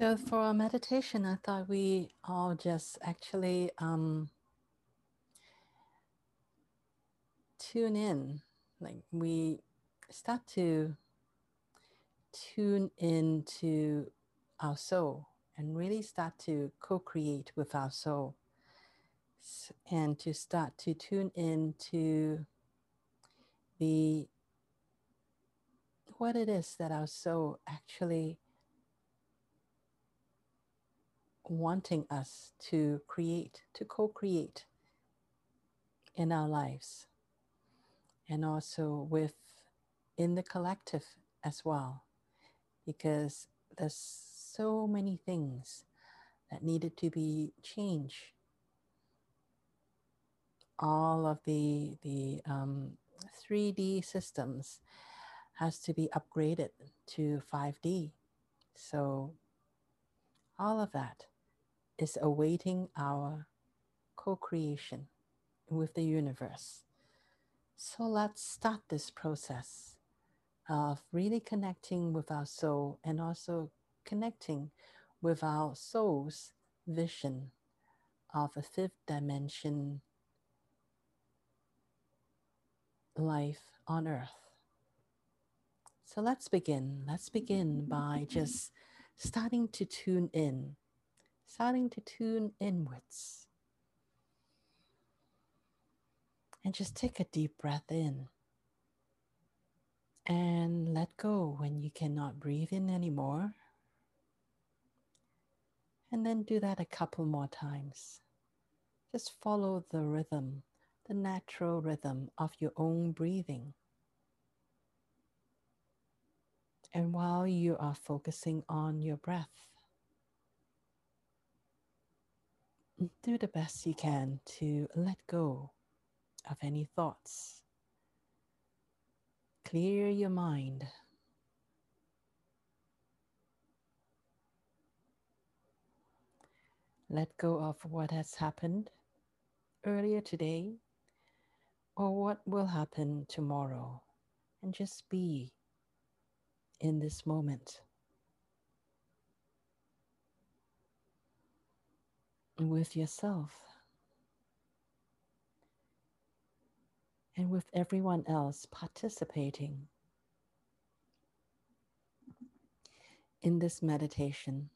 So, for our meditation, I thought we all just actually um, tune in. Like, we start to tune into our soul and really start to co create with our soul and to start to tune into the what it is that our soul actually wanting us to create, to co create in our lives, and also with in the collective as well, because there's so many things that needed to be changed. All of the the um, 3D systems has to be upgraded to 5D. So all of that is awaiting our co creation with the universe. So let's start this process of really connecting with our soul and also connecting with our soul's vision of a fifth dimension life on earth. So let's begin. Let's begin by just starting to tune in starting to tune inwards. And just take a deep breath in and let go when you cannot breathe in anymore. And then do that a couple more times. Just follow the rhythm, the natural rhythm of your own breathing. And while you are focusing on your breath, do the best you can to let go of any thoughts. Clear your mind. Let go of what has happened earlier today or what will happen tomorrow and just be in this moment. With yourself and with everyone else participating in this meditation,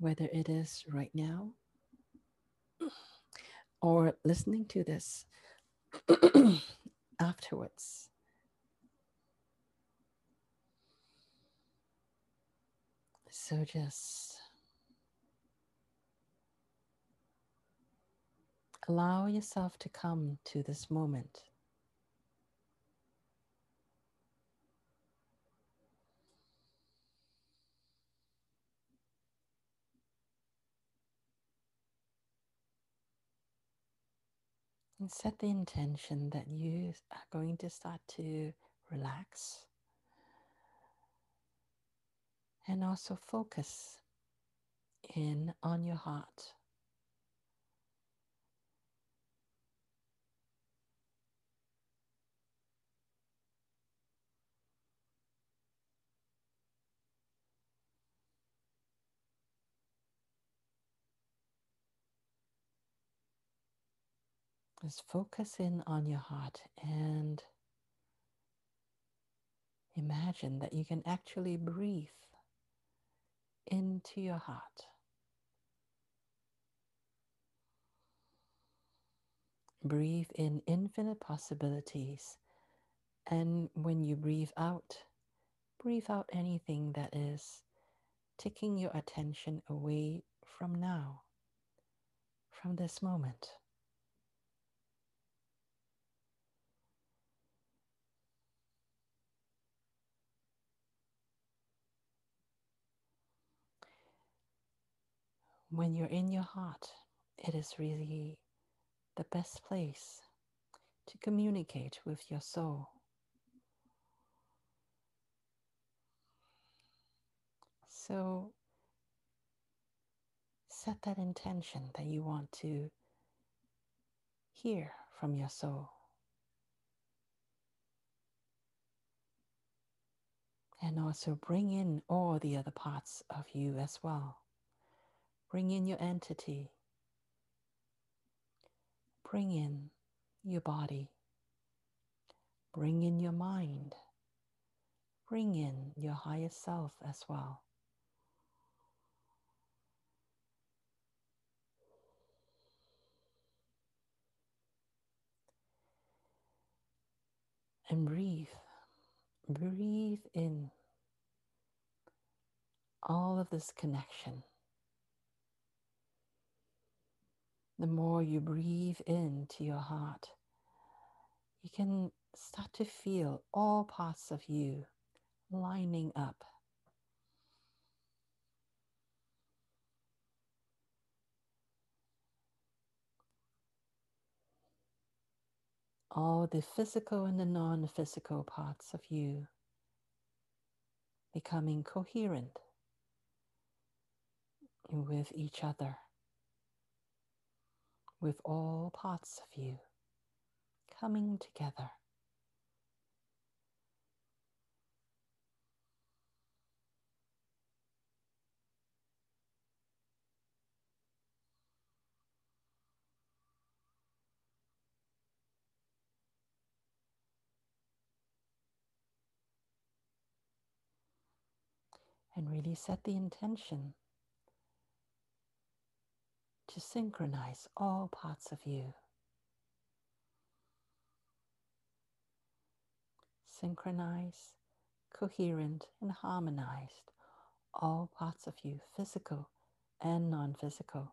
whether it is right now or listening to this afterwards. So just Allow yourself to come to this moment. And set the intention that you are going to start to relax and also focus in on your heart. Just focus in on your heart and imagine that you can actually breathe into your heart. Breathe in infinite possibilities. And when you breathe out, breathe out anything that is taking your attention away from now, from this moment. When you're in your heart, it is really the best place to communicate with your soul. So set that intention that you want to hear from your soul. And also bring in all the other parts of you as well. Bring in your entity. Bring in your body. Bring in your mind. Bring in your higher self as well. And breathe. Breathe in all of this connection. The more you breathe into your heart, you can start to feel all parts of you lining up. All the physical and the non physical parts of you becoming coherent with each other, with all parts of you coming together. and really set the intention to synchronize all parts of you. Synchronize, coherent, and harmonized all parts of you, physical and non physical.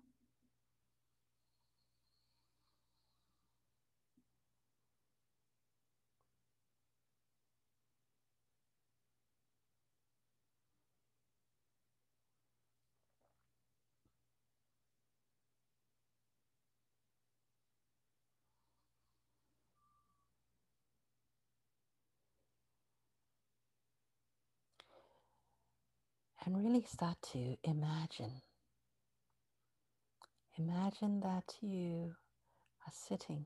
And really start to imagine. Imagine that you are sitting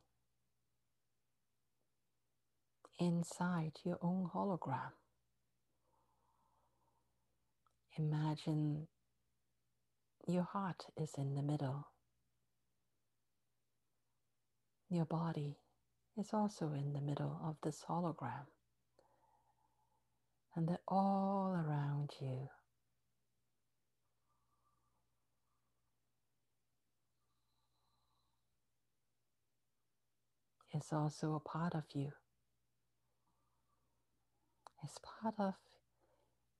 inside your own hologram. Imagine your heart is in the middle. Your body is also in the middle of this hologram. And that all around you is also a part of you. It's part of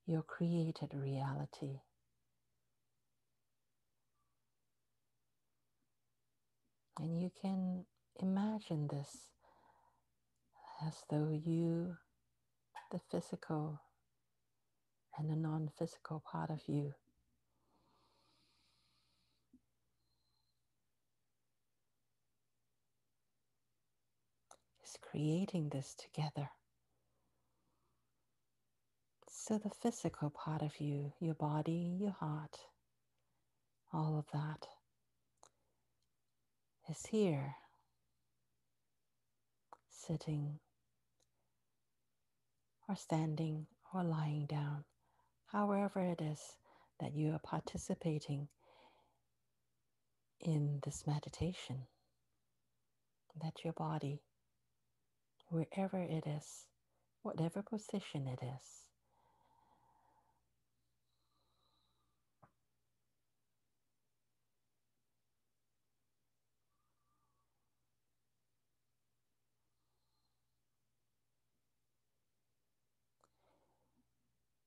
your created reality. And you can imagine this as though you, the physical and the non physical part of you, creating this together. So, the physical part of you, your body, your heart, all of that is here, sitting or standing or lying down, however it is that you are participating in this meditation, that your body wherever it is, whatever position it is.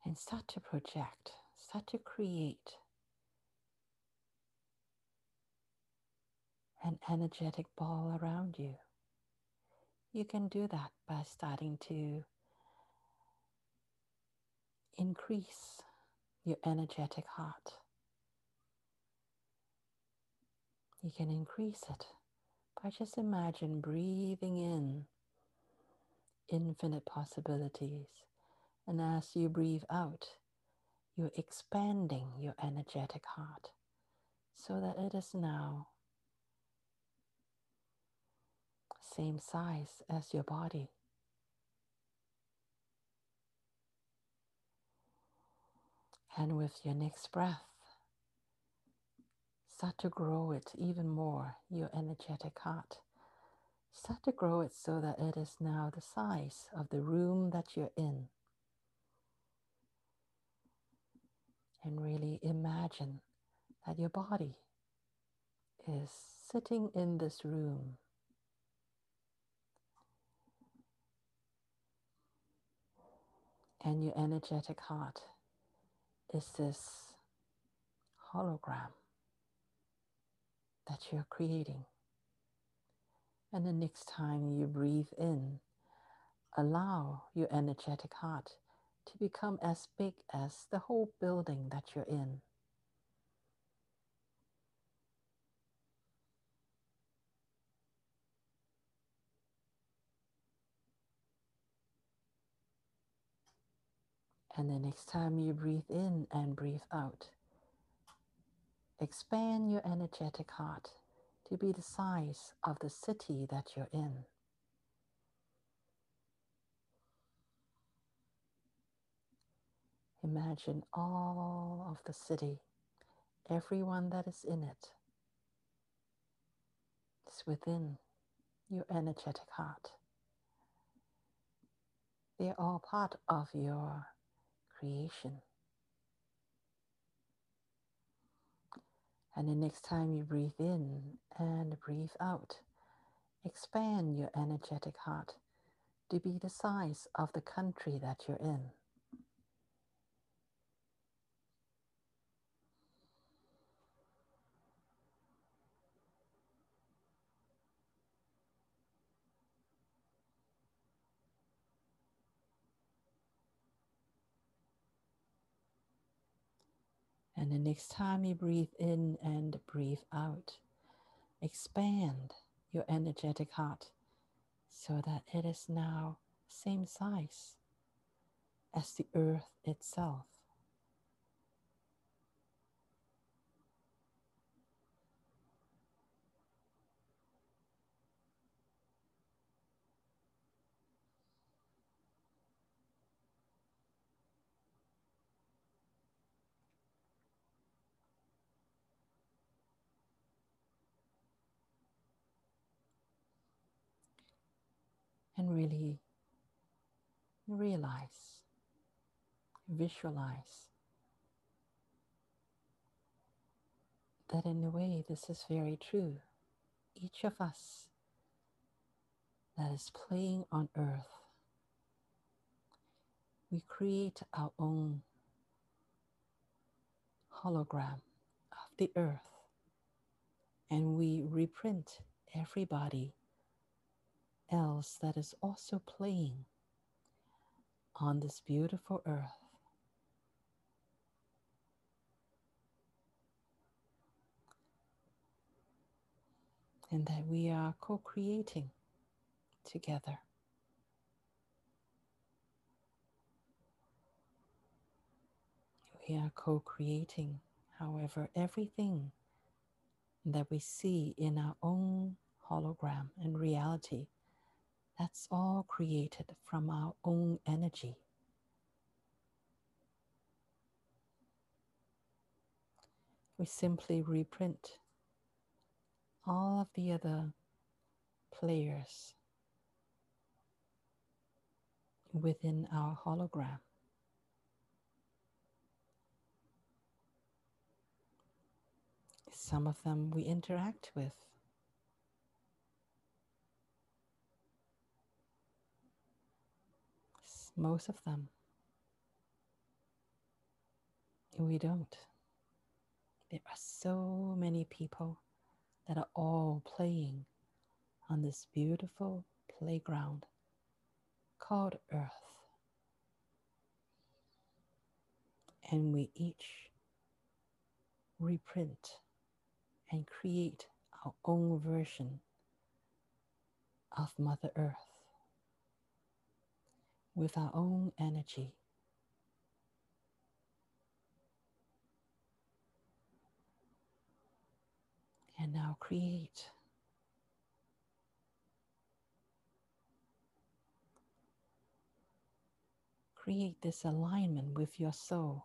And start to project, start to create an energetic ball around you. You can do that by starting to increase your energetic heart. You can increase it by just imagine breathing in infinite possibilities. And as you breathe out, you're expanding your energetic heart so that it is now same size as your body. And with your next breath, start to grow it even more, your energetic heart. Start to grow it so that it is now the size of the room that you're in. And really imagine that your body is sitting in this room. And your energetic heart is this hologram that you're creating. And the next time you breathe in, allow your energetic heart to become as big as the whole building that you're in. And the next time you breathe in and breathe out, expand your energetic heart to be the size of the city that you're in. Imagine all of the city, everyone that is in it, is within your energetic heart. They're all part of your creation. And the next time you breathe in and breathe out, expand your energetic heart to be the size of the country that you're in. And the next time you breathe in and breathe out, expand your energetic heart so that it is now same size as the earth itself. and really realize, visualize that in a way this is very true. Each of us that is playing on earth, we create our own hologram of the earth and we reprint everybody else that is also playing on this beautiful earth. And that we are co creating together. We are co creating, however, everything that we see in our own hologram and reality that's all created from our own energy. We simply reprint all of the other players within our hologram. Some of them we interact with Most of them. We don't. There are so many people that are all playing on this beautiful playground called Earth. And we each reprint and create our own version of Mother Earth with our own energy. And now create. Create this alignment with your soul.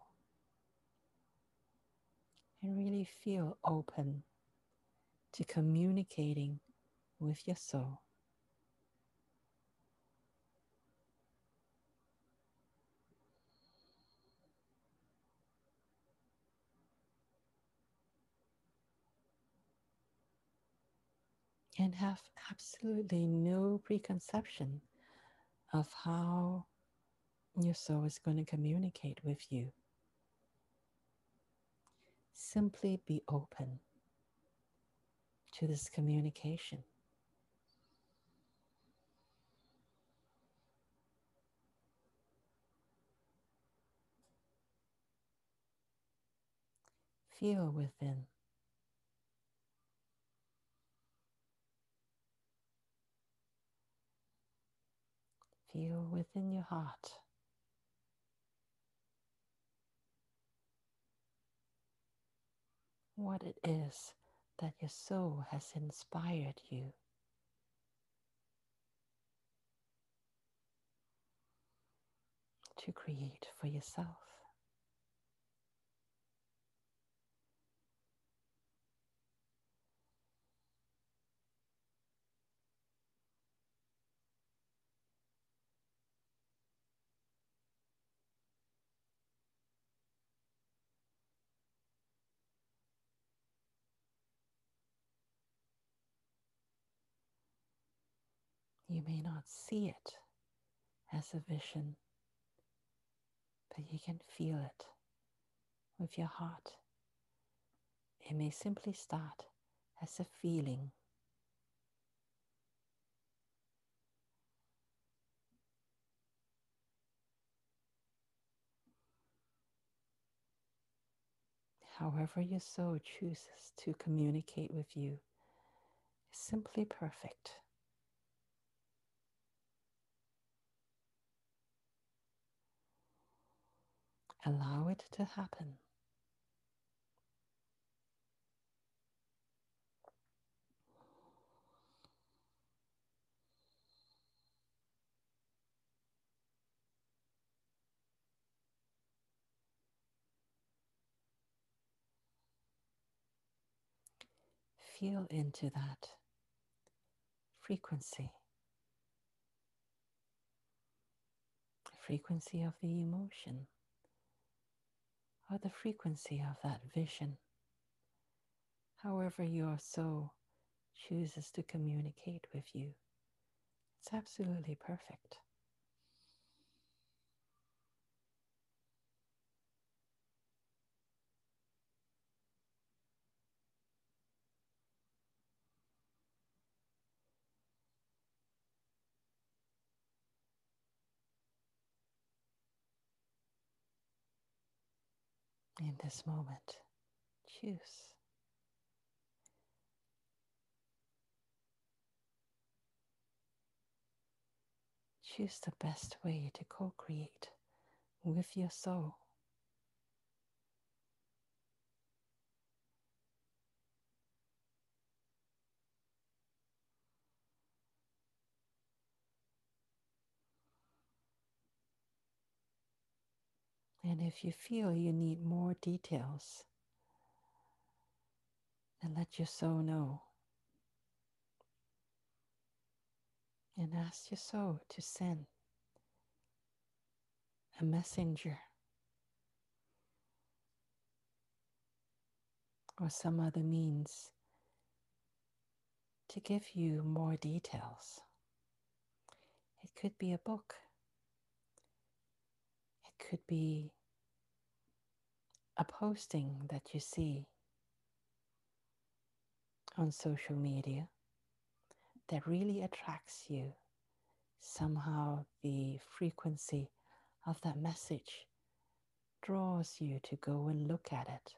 and really feel open to communicating with your soul. And have absolutely no preconception of how your soul is going to communicate with you. Simply be open to this communication. Feel within. Feel within your heart. What it is that your soul has inspired you. To create for yourself. You may not see it as a vision, but you can feel it with your heart. It may simply start as a feeling. However, your soul chooses to communicate with you is simply perfect. Allow it to happen. Feel into that frequency, frequency of the emotion or the frequency of that vision. However, your soul chooses to communicate with you, it's absolutely perfect. In this moment, choose. Choose the best way to co create with your soul. And if you feel you need more details, then let your soul know. And ask your soul to send a messenger or some other means to give you more details. It could be a book, could be a posting that you see on social media that really attracts you. Somehow, the frequency of that message draws you to go and look at it.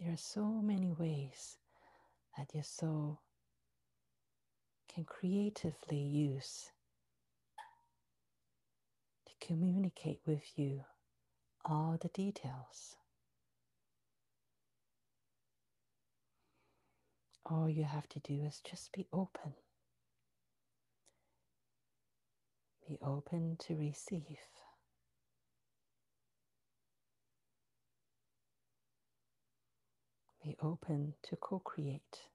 There are so many ways that your soul can creatively use to communicate with you all the details. All you have to do is just be open. Be open to receive. Be open to co create.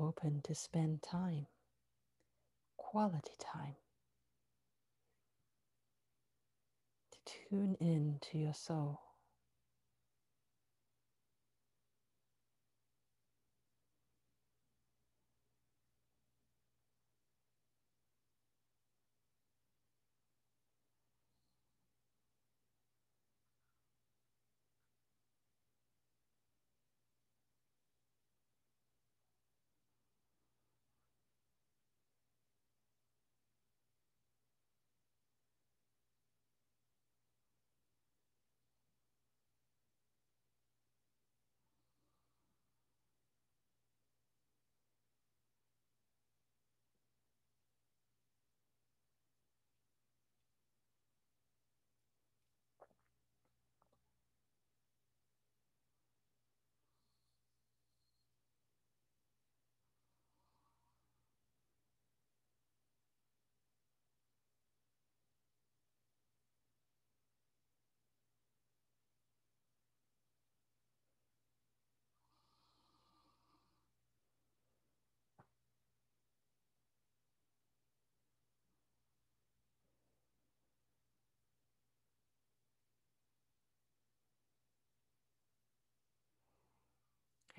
Open to spend time, quality time, to tune in to your soul.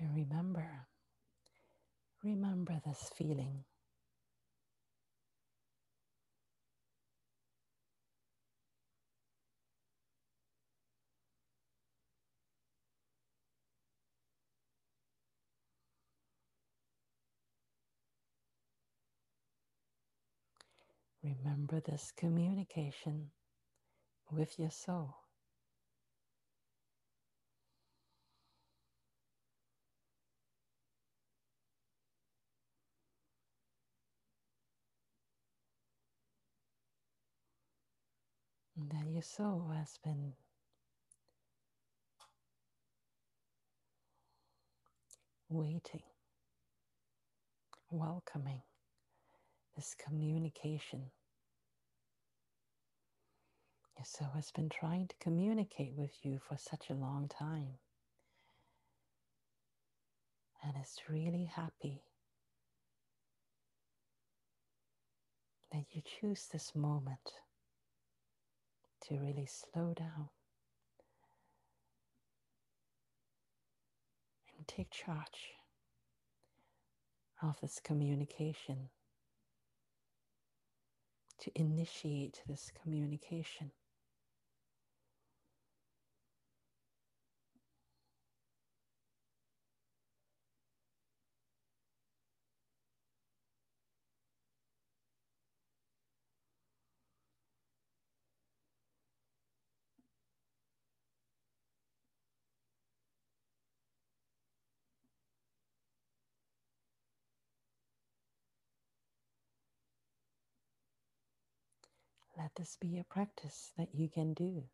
And remember, remember this feeling. Remember this communication with your soul. that your soul has been waiting, welcoming this communication. Your soul has been trying to communicate with you for such a long time and is really happy that you choose this moment to really slow down and take charge of this communication, to initiate this communication. Let this be a practice that you can do.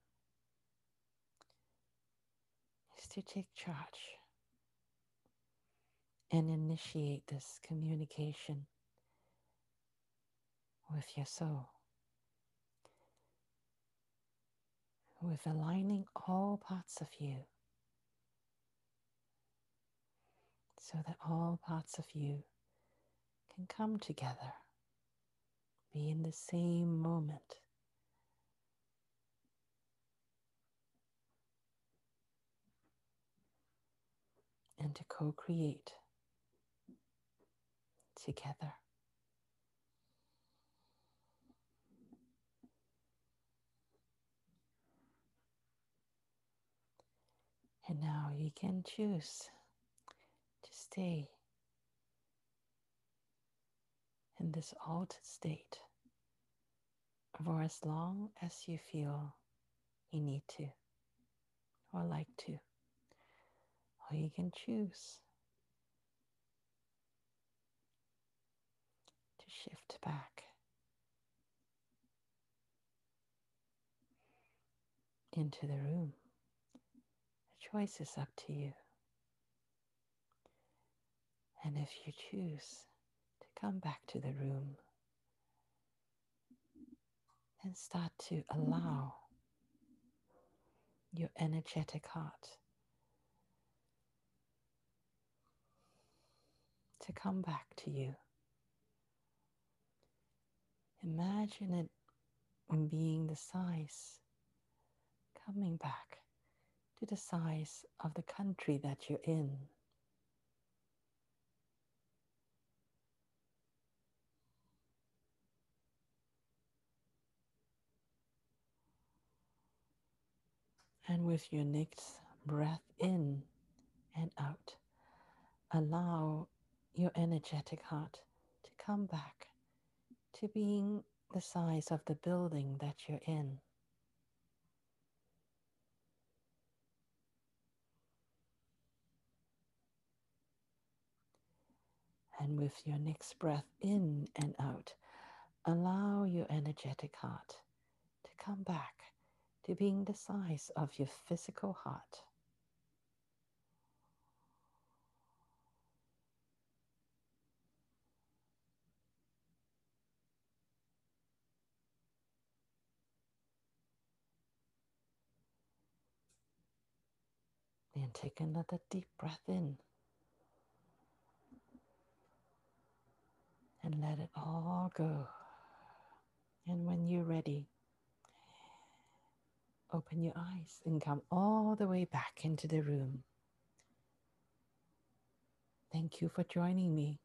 Is to take charge and initiate this communication with your soul. With aligning all parts of you so that all parts of you can come together be in the same moment. And to co create together. And now you can choose to stay in this altered state for as long as you feel you need to or like to. You can choose to shift back into the room. The choice is up to you. And if you choose to come back to the room, then start to allow your energetic heart to come back to you. Imagine it being the size, coming back to the size of the country that you're in. And with your next breath in and out, allow your energetic heart to come back to being the size of the building that you're in. And with your next breath in and out, allow your energetic heart to come back to being the size of your physical heart. And take another deep breath in. And let it all go. And when you're ready, open your eyes and come all the way back into the room. Thank you for joining me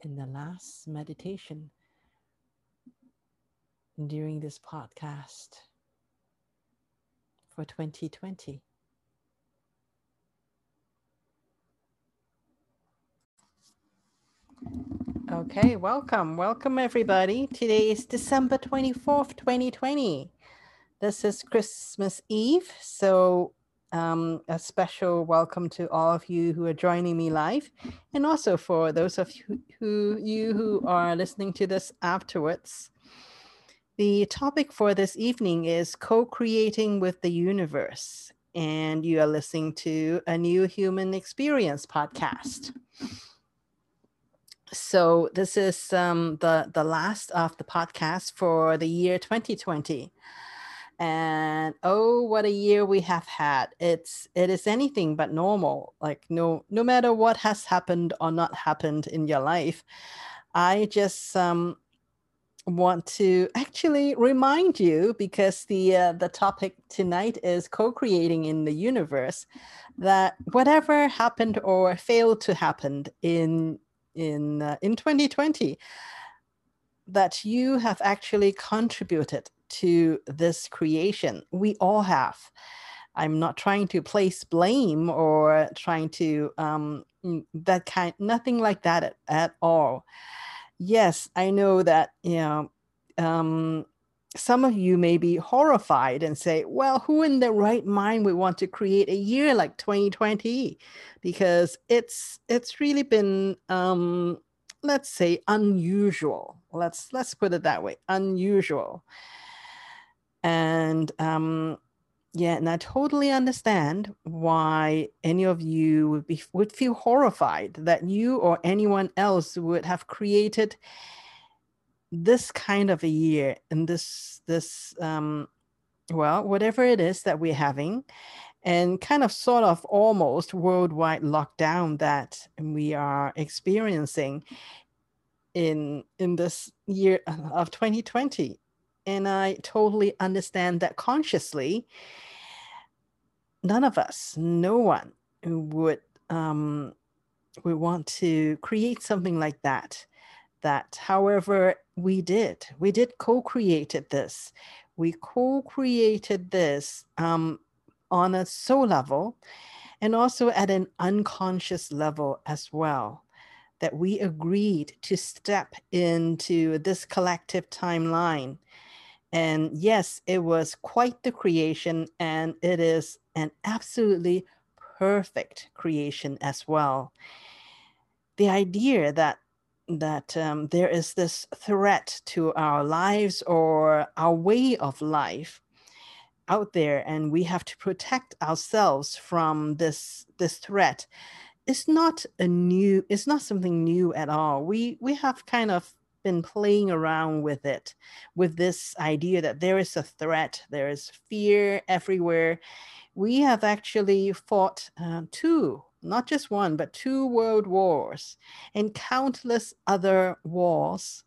in the last meditation during this podcast for 2020. Okay, welcome. Welcome, everybody. Today is December 24th, 2020. This is Christmas Eve. So, um, a special welcome to all of you who are joining me live, and also for those of you who, you who are listening to this afterwards. The topic for this evening is co creating with the universe, and you are listening to a new human experience podcast. So, this is um, the, the last of the podcast for the year 2020 and oh what a year we have had it's it is anything but normal like no no matter what has happened or not happened in your life i just um want to actually remind you because the uh, the topic tonight is co-creating in the universe that whatever happened or failed to happen in in uh, in 2020 that you have actually contributed to this creation. We all have. I'm not trying to place blame or trying to um that kind nothing like that at, at all yes, I know that, you know, um, some of you may be horrified and say, well, who in their right mind would want to create a year like 2020? Because it's it's really been um, let's say unusual. Let's let's put it that way, unusual. And um, yeah, and I totally understand why any of you would be would feel horrified that you or anyone else would have created this kind of a year and this this um well whatever it is that we're having and kind of sort of almost worldwide lockdown that we are experiencing in in this year of 2020 and I totally understand that consciously, none of us, no one would um, would want to create something like that. That, however, we did. We did co-created this. We co-created this um, on a soul level, and also at an unconscious level as well. That we agreed to step into this collective timeline and yes, it was quite the creation, and it is an absolutely perfect creation as well. The idea that that um, there is this threat to our lives or our way of life out there and we have to protect ourselves from this this threat it's not a new it's not something new at all we we have kind of been playing around with it with this idea that there is a threat there is fear everywhere. We have actually fought uh, two not just one but two world wars and countless other wars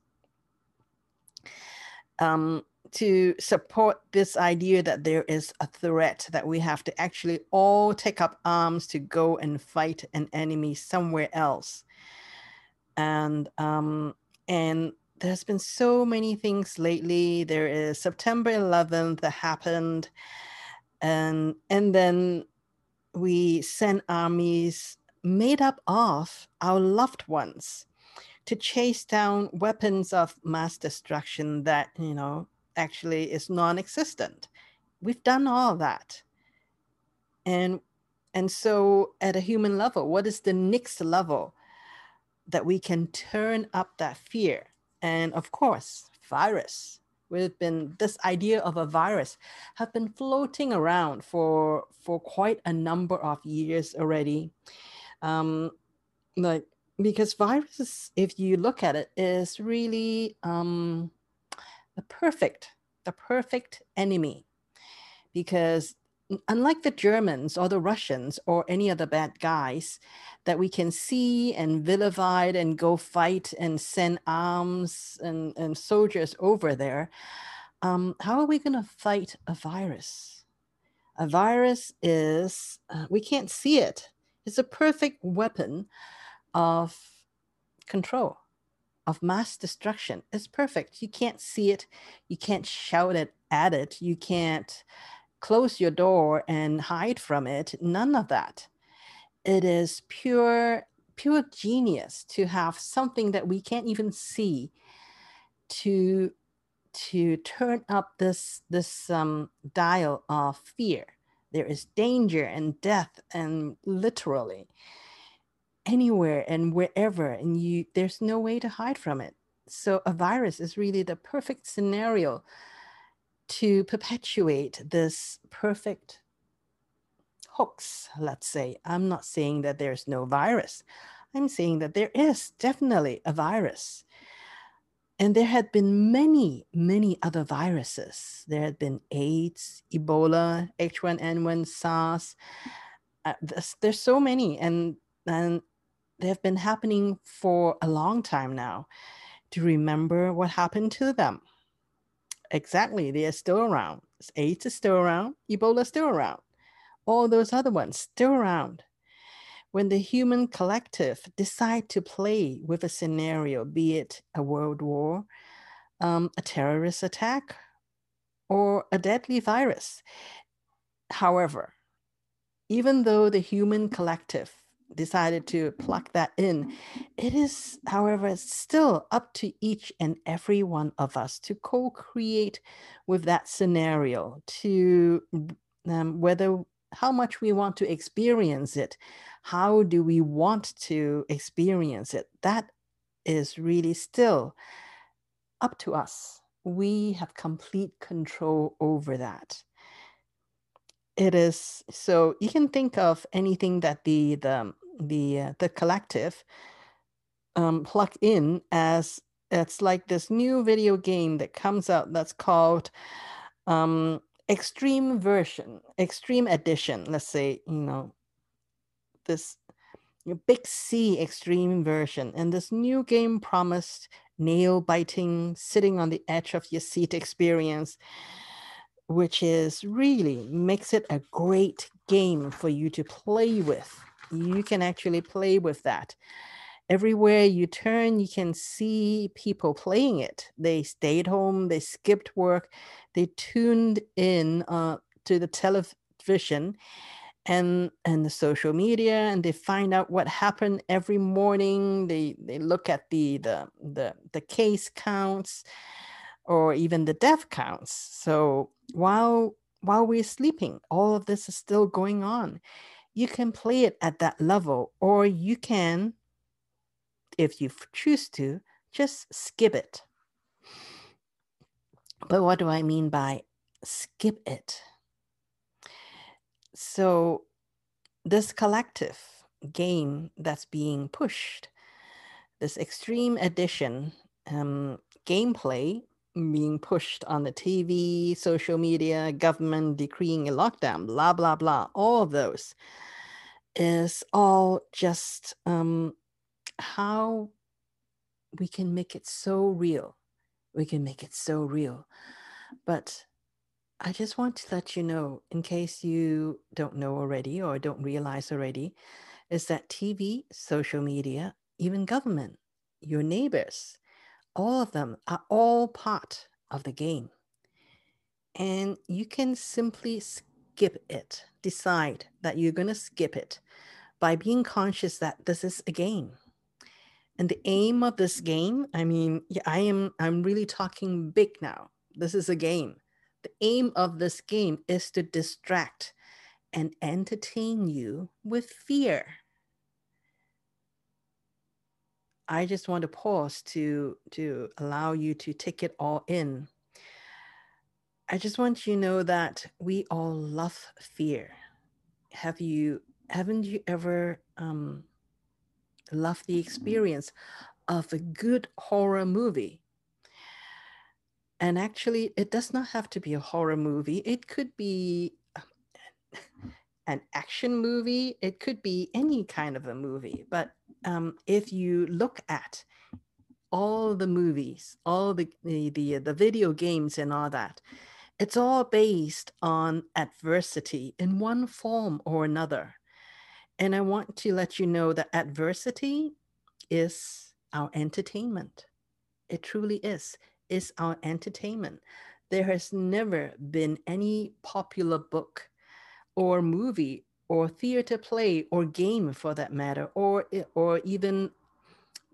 um, to support this idea that there is a threat that we have to actually all take up arms to go and fight an enemy somewhere else. And um, and there's been so many things lately. There is september 11th that happened and and then we sent armies made up of our loved ones to chase down weapons of mass destruction that you know actually is non-existent. We've done all that. And and so at a human level what is the next level that we can turn up that fear. And of course virus. We've been this idea of a virus have been floating around for for quite a number of years already. Um like because viruses if you look at it is really um the perfect, the perfect enemy. Because unlike the Germans or the Russians or any other bad guys that we can see and vilify and go fight and send arms and, and soldiers over there, um, how are we going to fight a virus? A virus is, uh, we can't see it. It's a perfect weapon of control of mass destruction It's perfect. You can't see it, you can't shout it at it, you can't close your door and hide from it. None of that. It is pure, pure genius to have something that we can't even see to to turn up this this um, dial of fear. There is danger and death, and literally anywhere and wherever and you there's no way to hide from it so a virus is really the perfect scenario to perpetuate this perfect hoax let's say. I'm not saying that there's no virus. I'm saying that there is definitely a virus. And there had been many many other viruses. There had been aids ebola h1n1 sars. Uh, there's, so many and and they have been happening for a long time now. To remember what happened to them. Exactly, they are still around. AIDS is still around, Ebola is still around. All those other ones still around. When the human collective decide to play with a scenario, be it a world war, um, a terrorist attack, or a deadly virus. However, even though the human collective decided to plug that in. It is, however, still up to each and every one of us to co create with that scenario, to um, whether how much we want to experience it, how do we want to experience it. That is really still up to us. We have complete control over that it is so you can think of anything that the the the uh, the collective um, plug in as it's like this new video game that comes out that's called um, extreme version extreme edition let's say you know this big c extreme version and this new game promised nail biting sitting on the edge of your seat experience which is really makes it a great game for you to play with. You can actually play with that. Everywhere you turn, you can see people playing it. They stayed home, they skipped work, they tuned in uh, to the television and and the social media and they find out what happened every morning they they look at the the the, the case counts or even the death counts. So while while we're sleeping, all of this is still going on. You can play it at that level, or you can, if you choose to, just skip it. But what do I mean by skip it? so this collective game that's being pushed, this extreme edition um, gameplay being pushed on the TV, social media, government decreeing a lockdown, blah, blah, blah, all of those is all just um, how we can make it so real. We can make it so real. But I just want to let you know, in case you don't know already or don't realize already, is that TV, social media, even government, your neighbors, all of them are all part of the game. And you can simply skip it, decide that you're going to skip it by being conscious that this is a game. And the aim of this game, I mean, I am I'm really talking big now. This is a game. The aim of this game is to distract and entertain you with fear. I just want to pause to to allow you to take it all in. I just want you to know that we all love fear. Have you haven't you ever um, loved the experience of a good horror movie? And actually, it does not have to be a horror movie. It could be an action movie. It could be any kind of a movie. But um, if you look at all the movies, all the, the the the video games and all that, it's all based on adversity in one form or another. And I want to let you know that adversity is our entertainment. It truly is. Is our entertainment. There has never been any popular book or movie or theater play or game for that matter or or even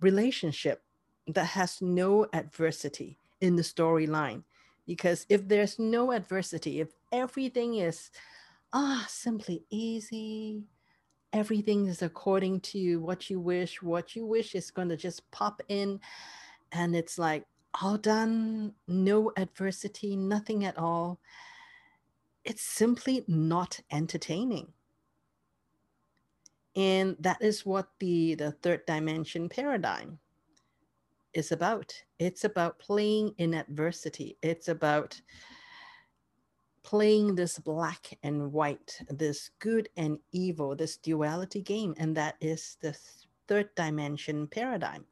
relationship that has no adversity in the storyline because if there's no adversity if everything is ah simply easy everything is according to what you wish what you wish is going to just pop in and it's like all done no adversity nothing at all it's simply not entertaining. And that is what the, the third dimension paradigm is about. It's about playing in adversity. It's about playing this black and white, this good and evil, this duality game. And that is the third dimension paradigm.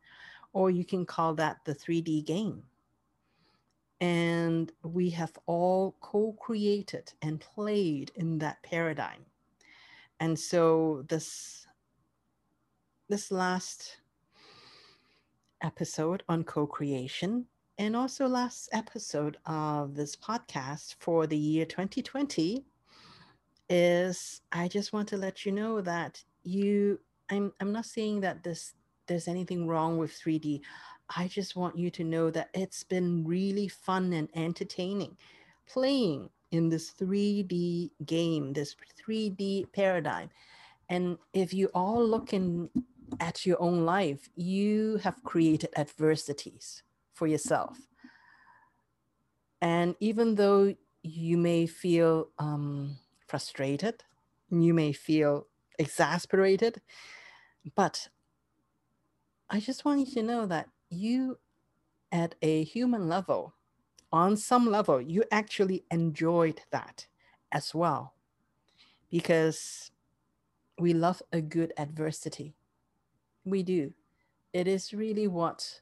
Or you can call that the 3D game and we have all co-created and played in that paradigm and so this this last episode on co-creation and also last episode of this podcast for the year 2020 is i just want to let you know that you i'm i'm not saying that this there's anything wrong with 3d I just want you to know that it's been really fun and entertaining playing in this 3D game, this 3D paradigm. And if you all looking at your own life, you have created adversities for yourself. And even though you may feel um, frustrated, you may feel exasperated, but I just want you to know that you at a human level, on some level, you actually enjoyed that as well. Because we love a good adversity. We do. It is really what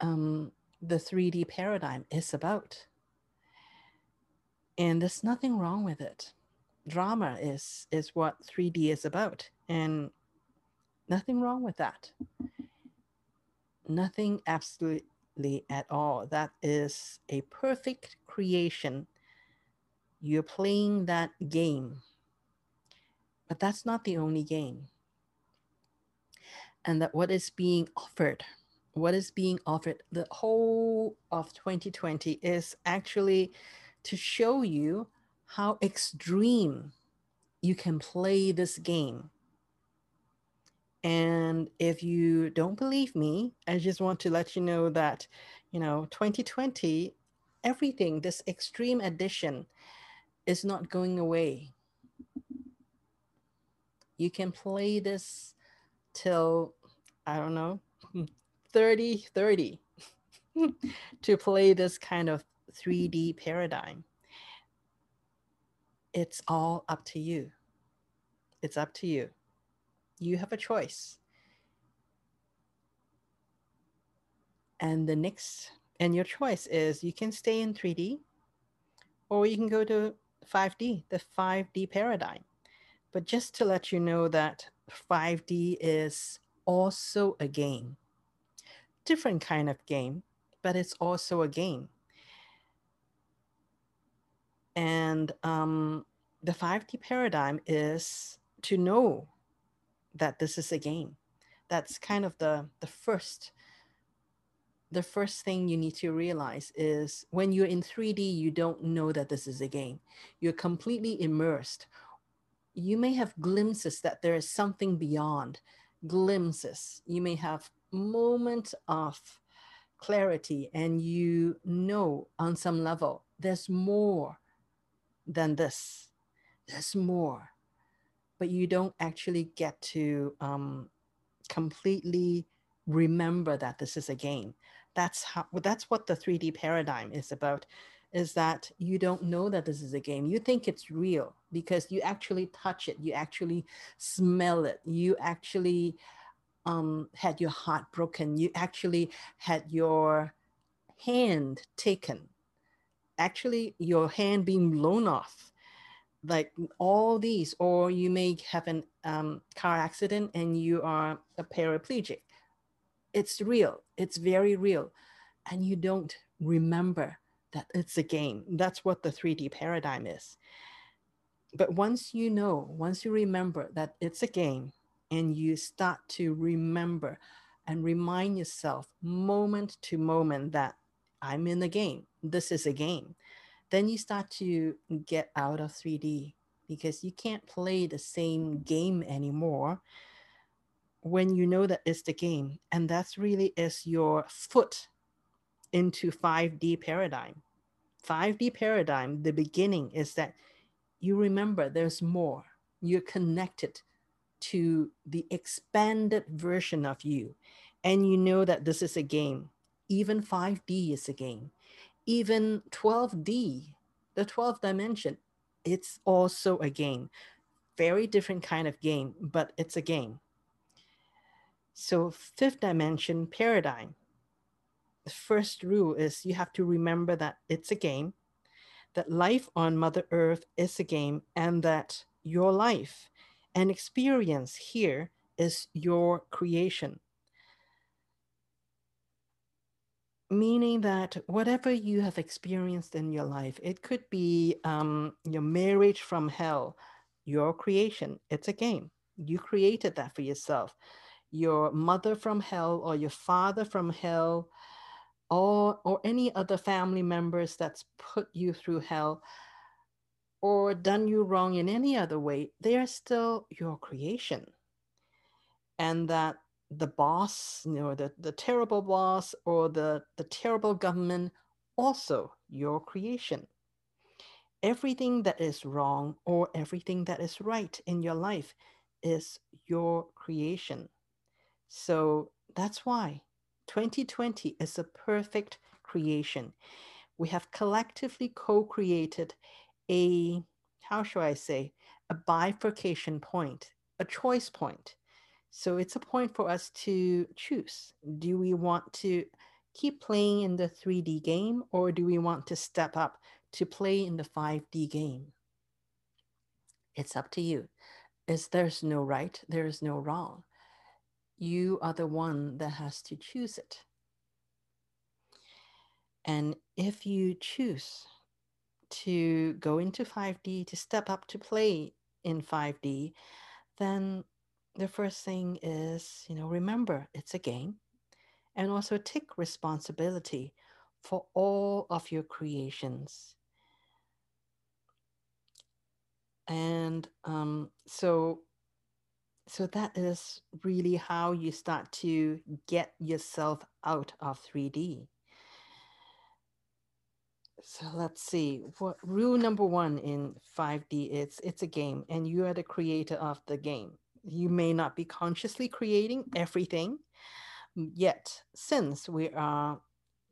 um, the 3D paradigm is about. And there's nothing wrong with it. Drama is is what 3D is about. And nothing wrong with that nothing absolutely at all. That is a perfect creation. You're playing that game. But that's not the only game. And that what is being offered, what is being offered, the whole of 2020 is actually to show you how extreme you can play this game and if you don't believe me, I just want to let you know that, you know, 2020, everything, this extreme edition is not going away. You can play this till, I don't know, 30 30 to play this kind of 3D paradigm. It's all up to you. It's up to you. You have a choice. And the next, and your choice is you can stay in 3D or you can go to 5D, the 5D paradigm. But just to let you know that 5D is also a game, different kind of game, but it's also a game. And um, the 5D paradigm is to know that this is a game. That's kind of the, the first the first thing you need to realize is when you're in 3D, you don't know that this is a game. You're completely immersed. You may have glimpses that there is something beyond, glimpses. You may have moments of clarity and you know on some level there's more than this. There's more. But you don't actually get to um, completely remember that this is a game. That's how that's what the 3D paradigm is about is that you don't know that this is a game. You think it's real because you actually touch it, you actually smell it, you actually um, had your heart broken, you actually had your hand taken, actually, your hand being blown off. Like all these, or you may have a um, car accident and you are a paraplegic it's real, it's very real. And you don't remember that it's a game. That's what the 3D paradigm is. But once you know, once you remember that it's a game, and you start to remember and remind yourself moment to moment that I'm in the game, this is a game, then you start to get out of 3D because you can't play the same game anymore when you know that it's the game and that's really is your foot into 5d paradigm. 5d paradigm the beginning is that you remember there's more. You're connected to the expanded version of you and you know that this is a game. Even 5d is a game even 12d the 12th dimension it's also a game very different kind of game but it's a game so, fifth dimension paradigm. The first rule is you have to remember that it's a game, that life on Mother Earth is a game, and that your life and experience here is your creation. Meaning that whatever you have experienced in your life, it could be um, your marriage from hell, your creation, it's a game. You created that for yourself your mother from hell or your father from hell or or any other family members that's put you through hell or done you wrong in any other way they are still your creation and that the boss you know the, the terrible boss or the the terrible government also your creation everything that is wrong or everything that is right in your life is your creation so that's why 2020 is a perfect creation. We have collectively co created a, how shall I say, a bifurcation point, a choice point. So it's a point for us to choose. Do we want to keep playing in the 3D game or do we want to step up to play in the 5D game? It's up to you. Is there's no right, there is no wrong you are the one that has to choose it. And if you choose to go into 5D, to step up to play in 5D, then the first thing is, you know, remember it's a game and also take responsibility for all of your creations. And um, so so that is really how you start to get yourself out of 3D. So let's see. What rule number one in 5D is it's a game and you are the creator of the game. You may not be consciously creating everything yet, since we are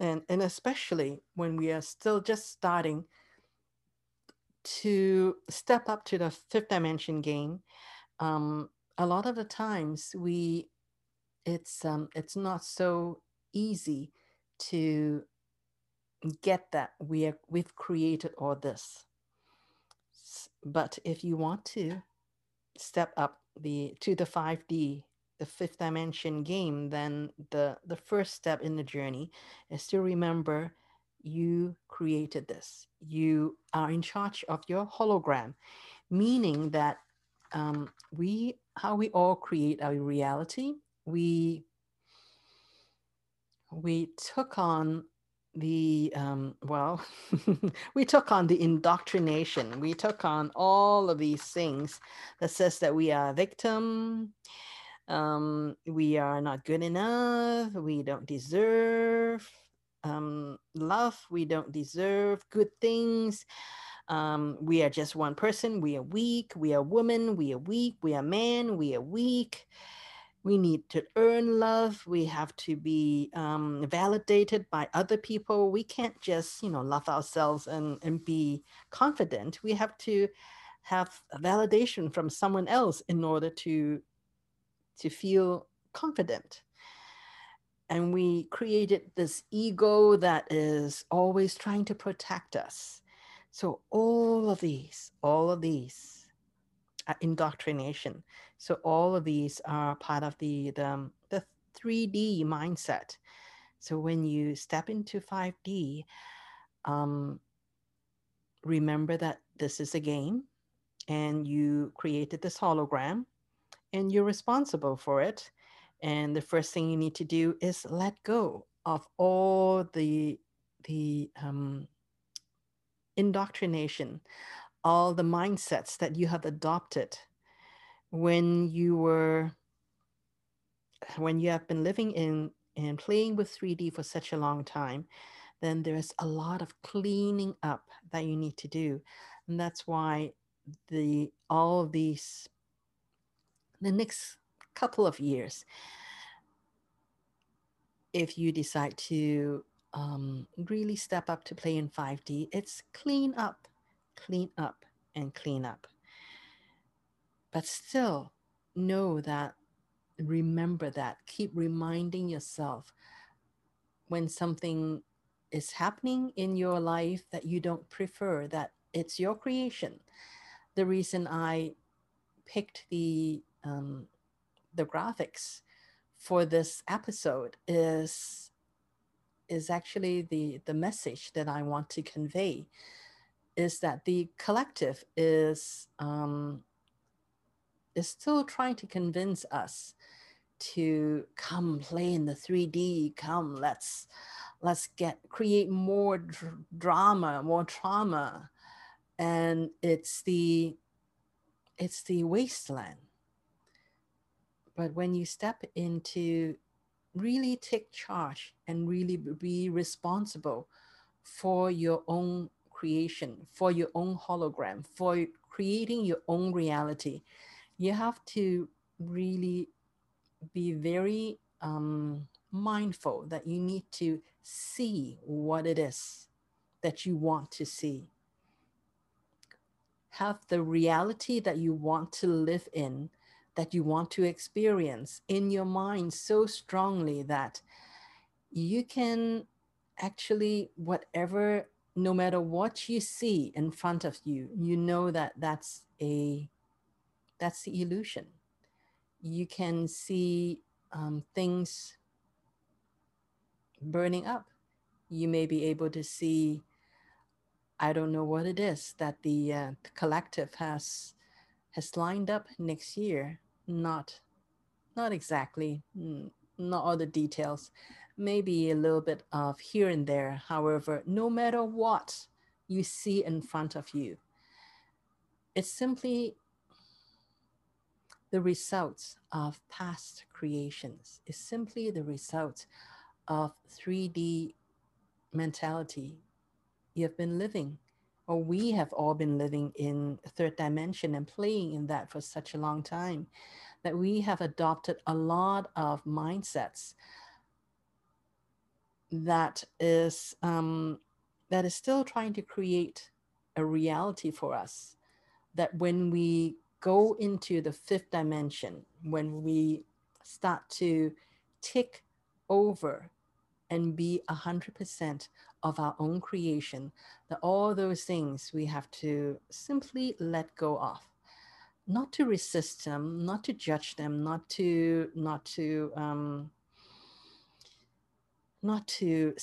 and and especially when we are still just starting to step up to the fifth dimension game um, a lot of the times we it's um, it's not so easy to get that we are we've created all this. But if you want to step up the to the 5d the fifth dimension game then the the first step in the journey is to remember you created this. You are in charge of your hologram meaning that um, we how we all create our reality we we took on the um, well we took on the indoctrination. We took on all of these things that says that we are a victim um, we are not good enough we don't deserve um, love we don't deserve good things. Um, we are just one person we are weak we are woman we are weak we are man we are weak we need to earn love. We have to be um, validated by other people. We can't just you know love ourselves and, and be confident. We have to have validation from someone else in order to to feel confident. And we created this ego that is always trying to protect us. So all of these all of these indoctrination so all of these are part of the the, um, the 3D mindset. So when you step into 5D, um, remember that this is a game and you created this hologram and you're responsible for it. And the first thing you need to do is let go of all the the um, indoctrination, all the mindsets that you have adopted when you were when you have been living in and playing with 3D for such a long time, then there's a lot of cleaning up that you need to do. And that's why the all these the next couple of years, if you decide to um, really step up to play in 5D, it's clean up, clean up, and clean up. But still know that remember that. Keep reminding yourself when something is happening in your life that you don't prefer that it's your creation. The reason i picked the um, the graphics for this episode is is actually the the message that i want to convey is that the collective is um, is still trying to convince us to come play in the 3D. Come, let's let's get create more dr- drama, more trauma, and it's the it's the wasteland. But when you step into really take charge and really be responsible for your own creation, for your own hologram, for creating your own reality, you have to really be very um, mindful that you need to see what it is that you want to see. Have the reality that you want to live in, that you want to experience in your mind so strongly that you can actually, whatever, no matter what you see in front of you, you know that that's a that's the illusion. You can see um, things burning up. You may be able to see, I don't know what it is that the uh, collective has has lined up next year. Not, not exactly, not all the details. Maybe a little bit of here and there. However, no matter what you see in front of you, it's simply the results of past creations It's simply the result of 3D mentality you have been living or we have all been living in third dimension and playing in that for such a long time that we have adopted a lot of mindsets that is um, that is still trying to create a reality for us that when we go into the fifth dimension when we start to take over and be 100% of our own creation, that all those things we have to simply let go of. Not to resist them, not to judge them, not to, not to, um, not to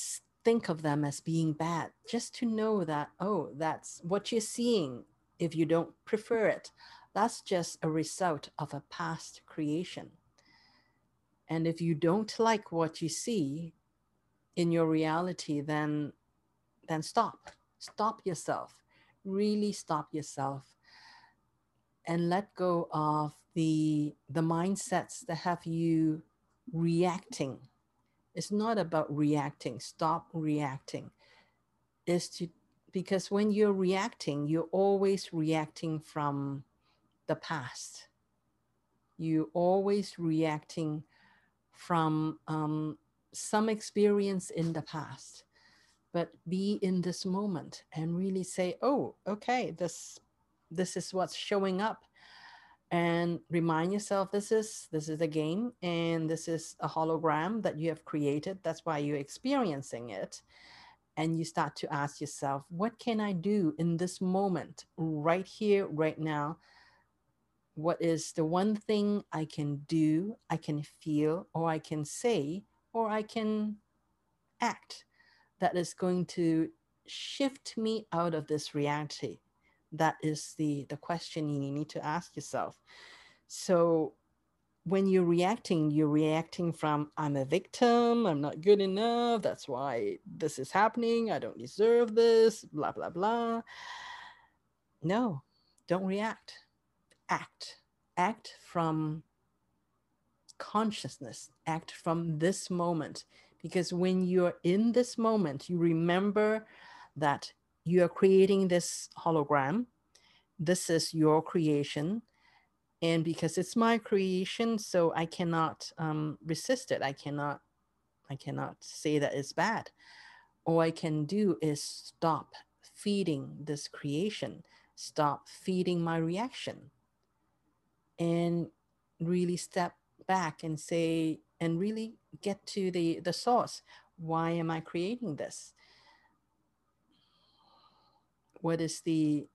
think of them as being bad, just to know that, oh, that's what you're seeing. If you don't prefer it, that's just a result of a past creation. And if you don't like what you see, in your reality, then then stop. Stop yourself. Really stop yourself and let go of the the mindsets that have you reacting. It's not about reacting. Stop reacting. Is to because when you're reacting, you're always reacting from the past. You're always reacting from um, some experience in the past, but be in this moment and really say, oh, okay, this this is what's showing up and remind yourself this is this is a game and this is a hologram that you have created that's why you're experiencing it and you start to ask yourself what can i do in this moment right here right now what is the one thing i can do i can feel or i can say or I can act that is going to shift me out of this reality. That is the, the question you need to ask yourself. So when you're reacting, you're reacting from, I'm a victim, I'm not good enough, that's why this is happening, I don't deserve this, blah, blah, blah. No, don't react. Act. Act from consciousness act from this moment because when you're in this moment you remember that you are creating this hologram. This is your creation. And because it's my creation so i cannot um, resist it. I cannot i cannot say that it's bad. All i can do is stop feeding this creation. Stop feeding my reaction. And really step back and say and really get to the the source. Why am i creating this what is the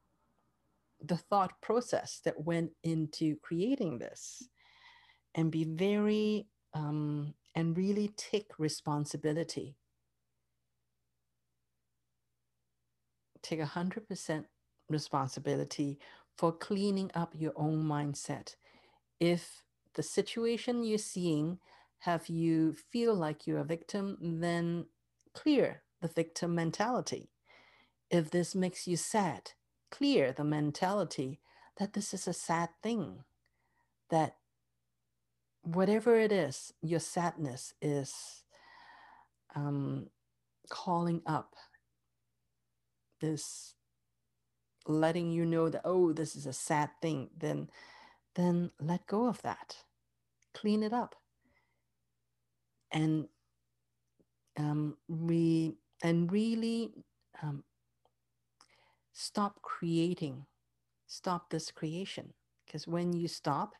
the thought process that went into creating this? And be very um, and really take responsibility. Take 100% responsibility for cleaning up your own mindset. If the situation you're seeing have you feel like you're a victim, then clear the victim mentality. If this makes you sad, clear the mentality that this is a sad thing, that whatever it is, your sadness is um, calling up this letting you know that oh this is a sad thing then then let go of that. Clean it up. And um, re, and really um, stop creating stop this creation. Because when you stop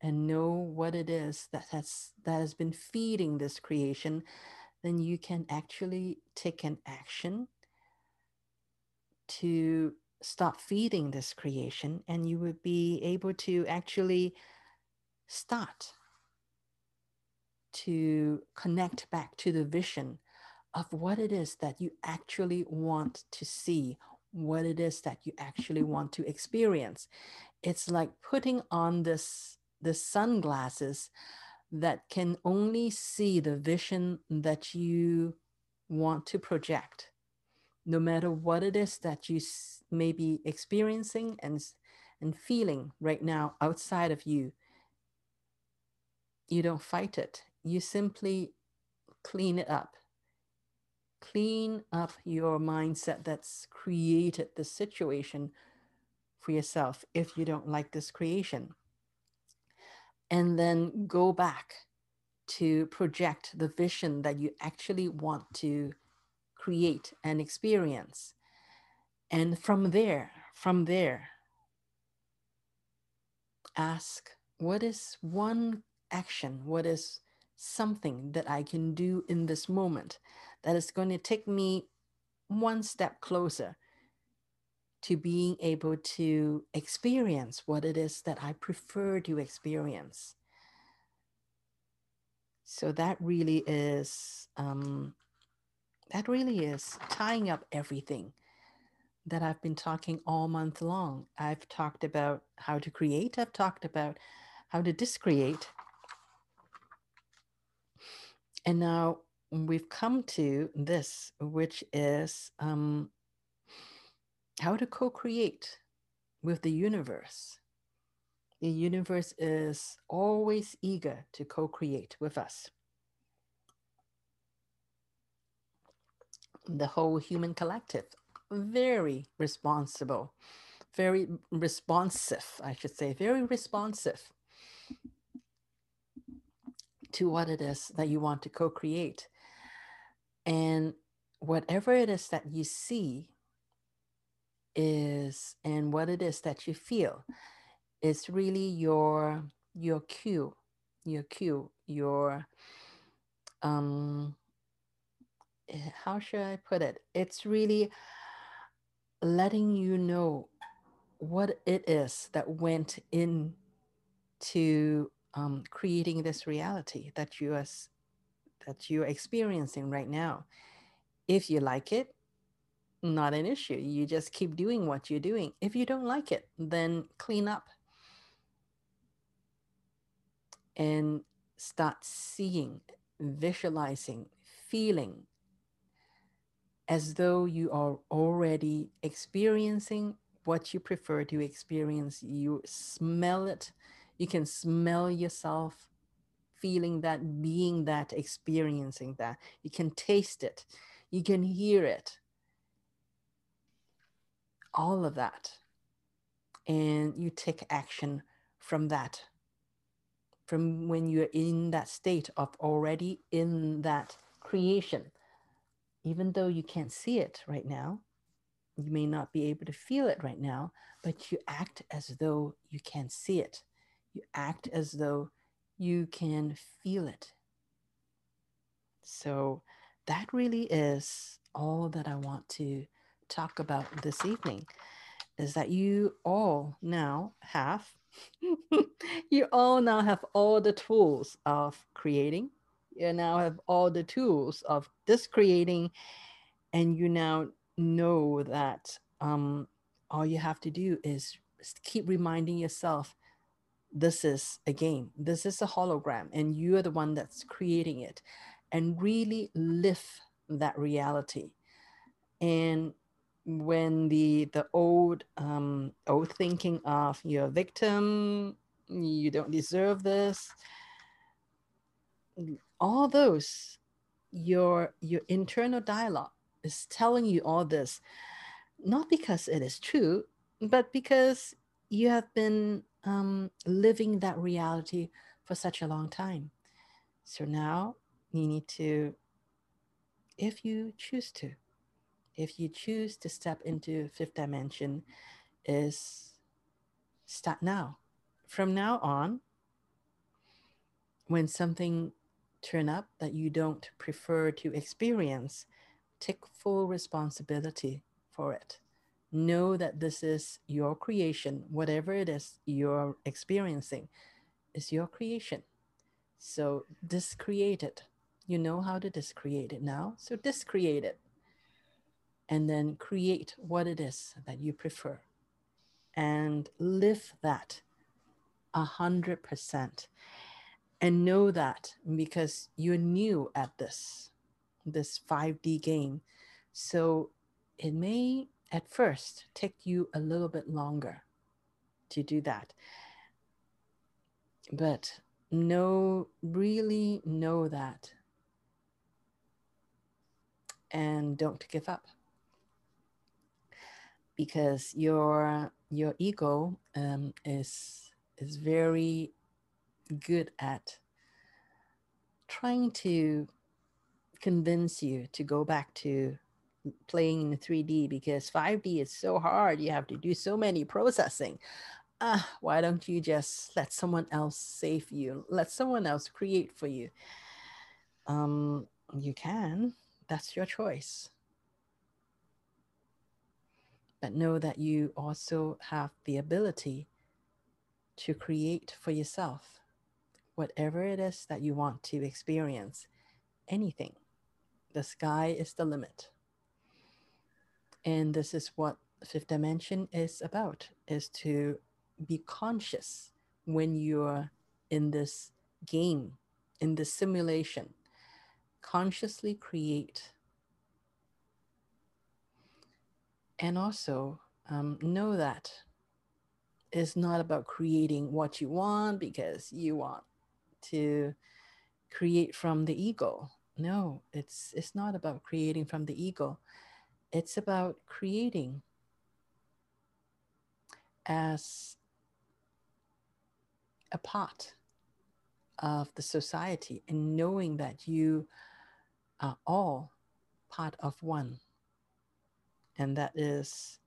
and know what it is that has that has been feeding this creation then you can actually take an action to stop feeding this creation and you would be able to actually start to connect back to the vision of what it is that you actually want to see, what it is that you actually want to experience. It's like putting on this the sunglasses that can only see the vision that you want to project. No matter what it is that you may be experiencing and and feeling right now outside of you you don't fight it. You simply clean it up Clean up your mindset that's created the situation for yourself if you don't like this creation. And then go back to project the vision that you actually want to create and experience. And from there, from there, ask what is one action, what is something that I can do in this moment that is going to take me one step closer to being able to experience what it is that I prefer to experience. So that really is um, that really is tying up everything that I've been talking all month long. I've talked about how to create. I've talked about how to discreate. And now we've come to this, which is um, how to co create with the universe. The universe is always eager to co create with us. The whole human collective, very responsible, very responsive, I should say, very responsive to what it is that you want to co create. And whatever it is that you see is and what it is that you feel is really your your cue your cue your um eh, how should i put it? It's really letting you know what it is that went in to um, creating this reality that you are that you're experiencing right now if you like it not an issue. You just keep doing what you're doing. If you don't like it, then clean up and start seeing, visualizing, feeling as though you are already experiencing what you prefer to experience. You smell it. You can smell yourself feeling that, being that, experiencing that. You can taste it. You can hear it. All of that. And you take action from that. From when you're in that state of already in that creation. Even though you can't see it right now you may not be able to feel it right now but you act as though you can see it. You act as though you can feel it. So that really is all that i want to talk about this evening is that you all now have you all now have all the tools of creating. You now have all the tools of this creating and you now know that um, all you have to do is keep reminding yourself this is a game this is a hologram and you are the one that's creating it and really live that reality. And when the the old um, old thinking of you're a victim, you don't deserve this, all those, your your internal dialogue is telling you all this, not because it is true, but because you have been um, living that reality for such a long time. So now you need to, if you choose to, if you choose to step into fifth dimension is start now from now on when something turn up that you don't prefer to experience take full responsibility for it know that this is your creation whatever it is you're experiencing is your creation. So discreate it. You know how to discreate it now so discreate it. And then create what it is that you prefer. And live that a hundred percent. And know that because you're new at this this 5d game. So it may at first take you a little bit longer to do that. But know really know that. And don't give up. Because your your ego um, is is very good at trying to convince you to go back to playing in 3D because 5D is so hard. You have to do so many processing. Ah, why don't you just let someone else save you? Let someone else create for you. Um, you can. That's your choice. But know that you also have the ability to create for yourself whatever it is that you want to experience. Anything. The sky is the limit. And this is what fifth dimension is about is to be conscious when you're in this game, in this simulation. Consciously create. And also um, know that it's not about creating what you want because you want to create from the ego. No, it's it's not about creating from the ego. It's about creating as a part of the society and knowing that you are all part of one. And that is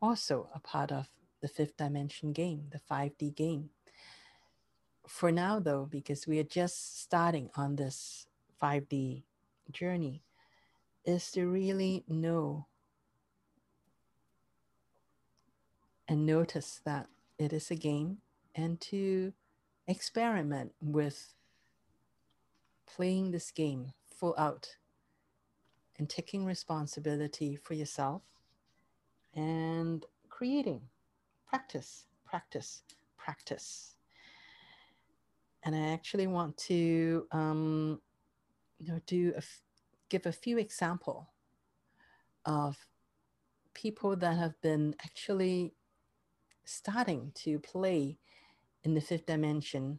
also a part of the fifth dimension game, the 5D game. For now, though, because we are just starting on this 5D journey, is to really know and notice that it is a game and to experiment with playing this game full out and taking responsibility for yourself and creating practice practice practice. And i actually want to um, you know do a give a few example of people that have been actually starting to play in the fifth dimension.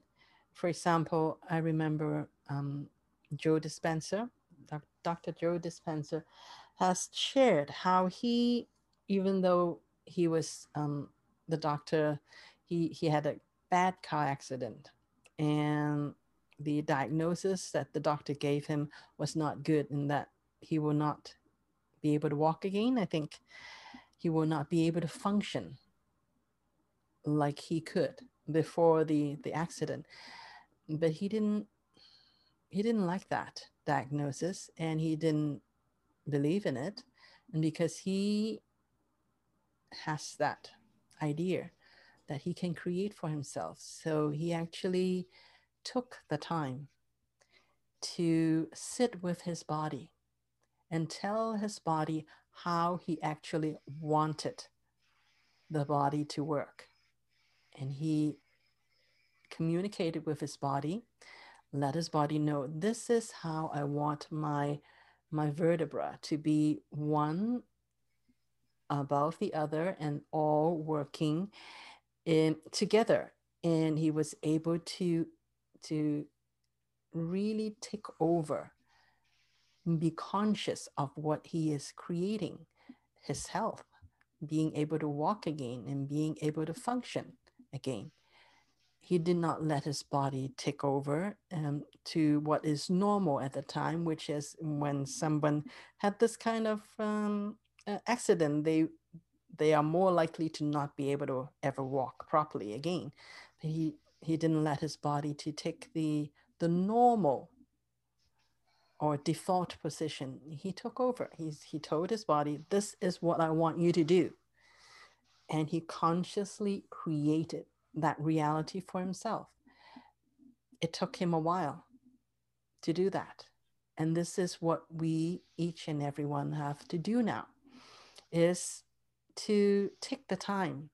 For example, I remember um, Joe Dispenza, Dr. Joe Dispenza, has shared how he, even though he was um, the doctor, he, he had a bad car accident and the diagnosis that the doctor gave him was not good and that he will not be able to walk again. I think he will not be able to function like he could before the the accident. But he didn't he didn't like that diagnosis and he didn't believe in it. And because he has that idea that he can create for himself. So he actually took the time to sit with his body and tell his body how he actually wanted the body to work. And he communicated with his body let his body know this is how i want my my vertebra to be one above the other and all working in together. And he was able to to really take over and be conscious of what he is creating his health being able to walk again and being able to function again. He did not let his body take over um, to what is normal at the time, which is when someone had this kind of um, accident, they they are more likely to not be able to ever walk properly again. But he he didn't let his body to take the the normal or default position. He took over. He's he told his body, "This is what I want you to do." and he consciously created that reality for himself. It took him a while to do that. And this is what we each and everyone have to do now is to take the time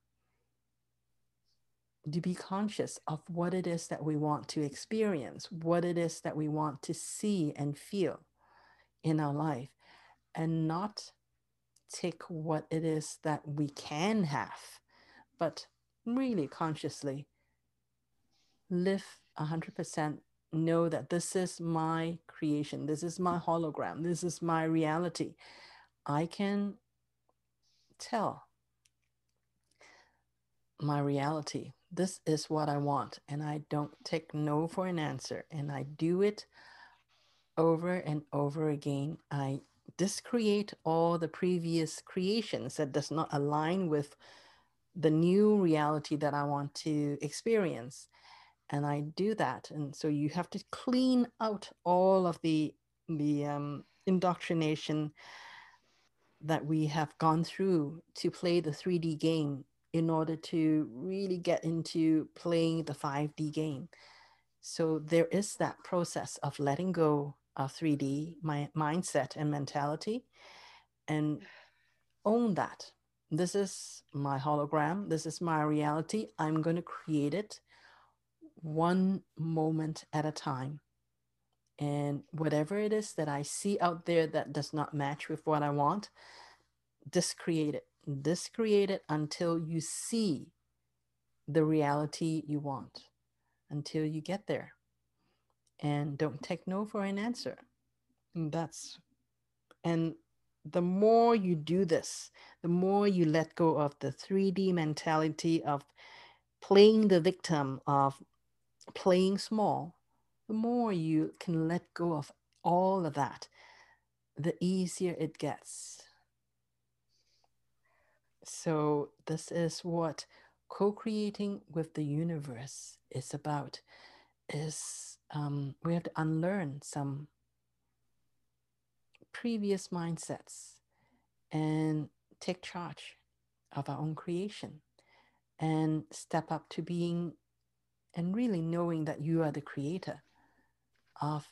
to be conscious of what it is that we want to experience, what it is that we want to see and feel in our life, and not take what it is that we can have, but really consciously live 100% know that this is my creation, this is my hologram, this is my reality, I can tell my reality. This is what I want, and I don't take no for an answer, and I do it over and over again. I discreate all the previous creations that does not align with the new reality that I want to experience. And I do that. And so you have to clean out all of the the um, indoctrination that we have gone through to play the 3D game in order to really get into playing the 5D game. So there is that process of letting go of 3D my mindset and mentality and own that. This is my hologram. This is my reality. I'm going to create it one moment at a time. And whatever it is that I see out there that does not match with what I want, discreate it this created until you see the reality you want, until you get there. And don't take no for an answer. And that's, and the more you do this, the more you let go of the 3D mentality of playing the victim, of playing small, the more you can let go of all of that, the easier it gets so, this is what co creating with the universe is about is um, we have to unlearn some previous mindsets and take charge of our own creation and step up to being and really knowing that you are the creator of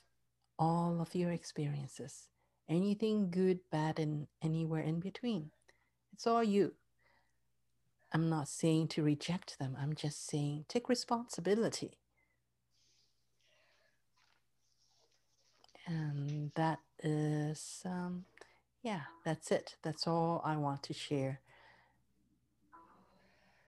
all of your experiences anything good bad and anywhere in between it's all you I'm not saying to reject them. I'm just saying take responsibility. And that is, um, yeah, that's it. That's all I want to share